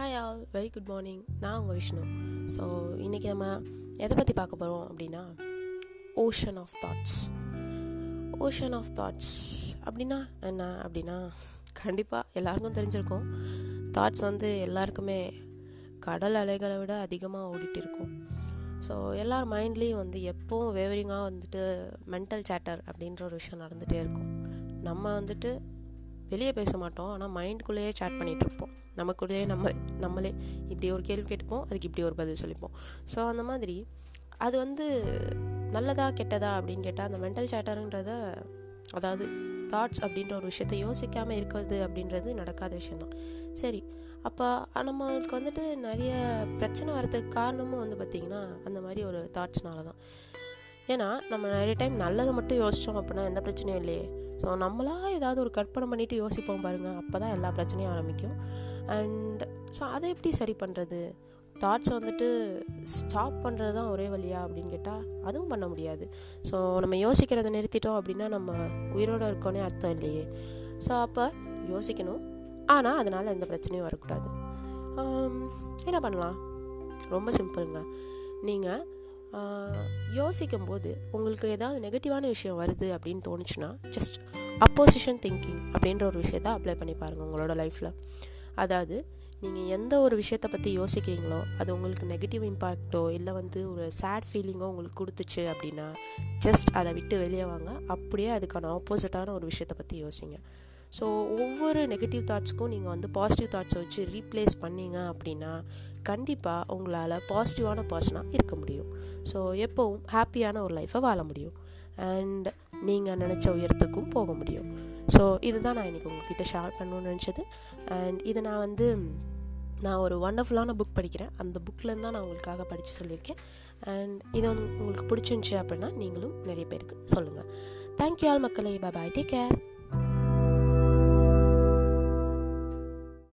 Hi all very good morning நான் உங்கள் Vishnu. So இன்றைக்கி நம்ம எதை பற்றி பார்க்க போகிறோம் அப்படின்னா ocean of thoughts ocean of thoughts அப்படின்னா என்ன அப்படின்னா கண்டிப்பாக எல்லாருக்கும் தெரிஞ்சிருக்கும். தாட்ஸ் வந்து எல்லாருக்குமே கடல் அலைகளை விட அதிகமாக ஓடிட்டு இருக்கும் ஸோ எல்லார் மைண்ட்லேயும் வந்து எப்போவும் வேவரிங்காக வந்துட்டு மென்டல் சேட்டர் அப்படின்ற ஒரு விஷயம் நடந்துகிட்டே இருக்கும். நம்ம வந்துட்டு வெளியே பேச மாட்டோம். ஆனால் மைண்டுக்குள்ளேயே சேட் பண்ணிகிட்ருப்போம் நமக்குள்ளேயே நம்ம நம்மளே இப்படி ஒரு கேள்வி கேட்டுப்போம். அதுக்கு இப்படி ஒரு பதில் சொல்லிப்போம். ஸோ அந்த மாதிரி அது வந்து நல்லதா கெட்டதா அப்படின்னு கேட்டால் அந்த மென்டல் சேட்டருன்றத அதாவது தாட்ஸ் அப்படின்ற ஒரு விஷயத்த யோசிக்காமல் இருக்கிறது அப்படின்றது நடக்காத விஷயந்தான் சரி. அப்போ நம்மளுக்கு வந்துட்டு நிறைய பிரச்சனை வரதுக்கு காரணமும் வந்து பார்த்திங்கன்னா அந்த மாதிரி ஒரு தாட்ஸ்னால தான் ஏன்னா நம்ம நிறைய டைம் நல்லதை மட்டும் யோசித்தோம் அப்படின்னா எந்த பிரச்சனையும் இல்லையே. ஸோ நம்மளாக ஏதாவது ஒரு கற்பனை பண்ணிவிட்டு யோசிப்போம் பாருங்கள் அப்போ தான் எல்லா பிரச்சனையும் ஆரம்பிக்கும். அண்ட் ஸோ அதை எப்படி சரி பண்ணுறது தாட்ஸை வந்துட்டு ஸ்டாப் பண்ணுறது தான் ஒரே வழியா அப்படின்னு கேட்டால் அதுவும் பண்ண முடியாது. ஸோ நம்ம யோசிக்கிறத நிறுத்திட்டோம் அப்படின்னா நம்ம உயிரோடு இருக்கோன்னே அர்த்தம் இல்லையே. ஸோ அப்போ யோசிக்கணும். ஆனால் அதனால் எந்த பிரச்சனையும் வரக்கூடாது. என்ன பண்ணலாம்? ரொம்ப சிம்பிளுங்க நீங்கள் யோசிக்கும் போது உங்களுக்கு ஏதாவது நெகட்டிவான விஷயம் வருது அப்படின்னு தோணுச்சுன்னா ஜஸ்ட் அப்போசிஷன் திங்கிங் அப்படின்ற ஒரு விஷயத்த அப்ளை பண்ணி பாருங்கள் உங்களோட லைஃப்பில் அதாவது நீங்கள் எந்த ஒரு விஷயத்தை பற்றி யோசிக்கிறீங்களோ அது உங்களுக்கு நெகட்டிவ் இம்பேக்டோ இல்லை வந்து ஒரு சேட் ஃபீலிங்கோ உங்களுக்கு கொடுத்துச்சு அப்படின்னா ஜஸ்ட் அதை விட்டு வெளியே வாங்க. அப்படியே அதுக்கான ஆப்போசிட்டான ஒரு விஷயத்தை பற்றி யோசிங்க. ஸோ ஒவ்வொரு நெகட்டிவ் தாட்ஸ்க்கும் நீங்கள் வந்து பாசிட்டிவ் தாட்ஸை வச்சு ரீப்ளேஸ் பண்ணீங்க அப்படின்னா கண்டிப்பாக உங்களால் பாசிட்டிவான பர்சனாக இருக்க முடியும். ஸோ எப்போவும் ஹாப்பியான ஒரு லைஃப்பை வாழ முடியும். அண்ட் நீங்கள் நினச்ச உயரத்துக்கும் போக முடியும். ஸோ இதுதான் நான் இன்றைக்கி உங்ககிட்ட ஷேர் பண்ணணும்னு நினச்சது. அண்ட் இதை நான் வந்து நான் ஒரு ஒண்டர்ஃபுல்லான புக் படிக்கிறேன். அந்த புக்கிலேருந்து தான் நான் உங்களுக்காக படித்து சொல்லியிருக்கேன். அண்ட் இது வந்து உங்களுக்கு பிடிச்சிருந்துச்சி அப்படின்னா நீங்களும் நிறைய பேருக்கு சொல்லுங்கள் தேங்க்யூ ஆல் மக்களே. Bye take care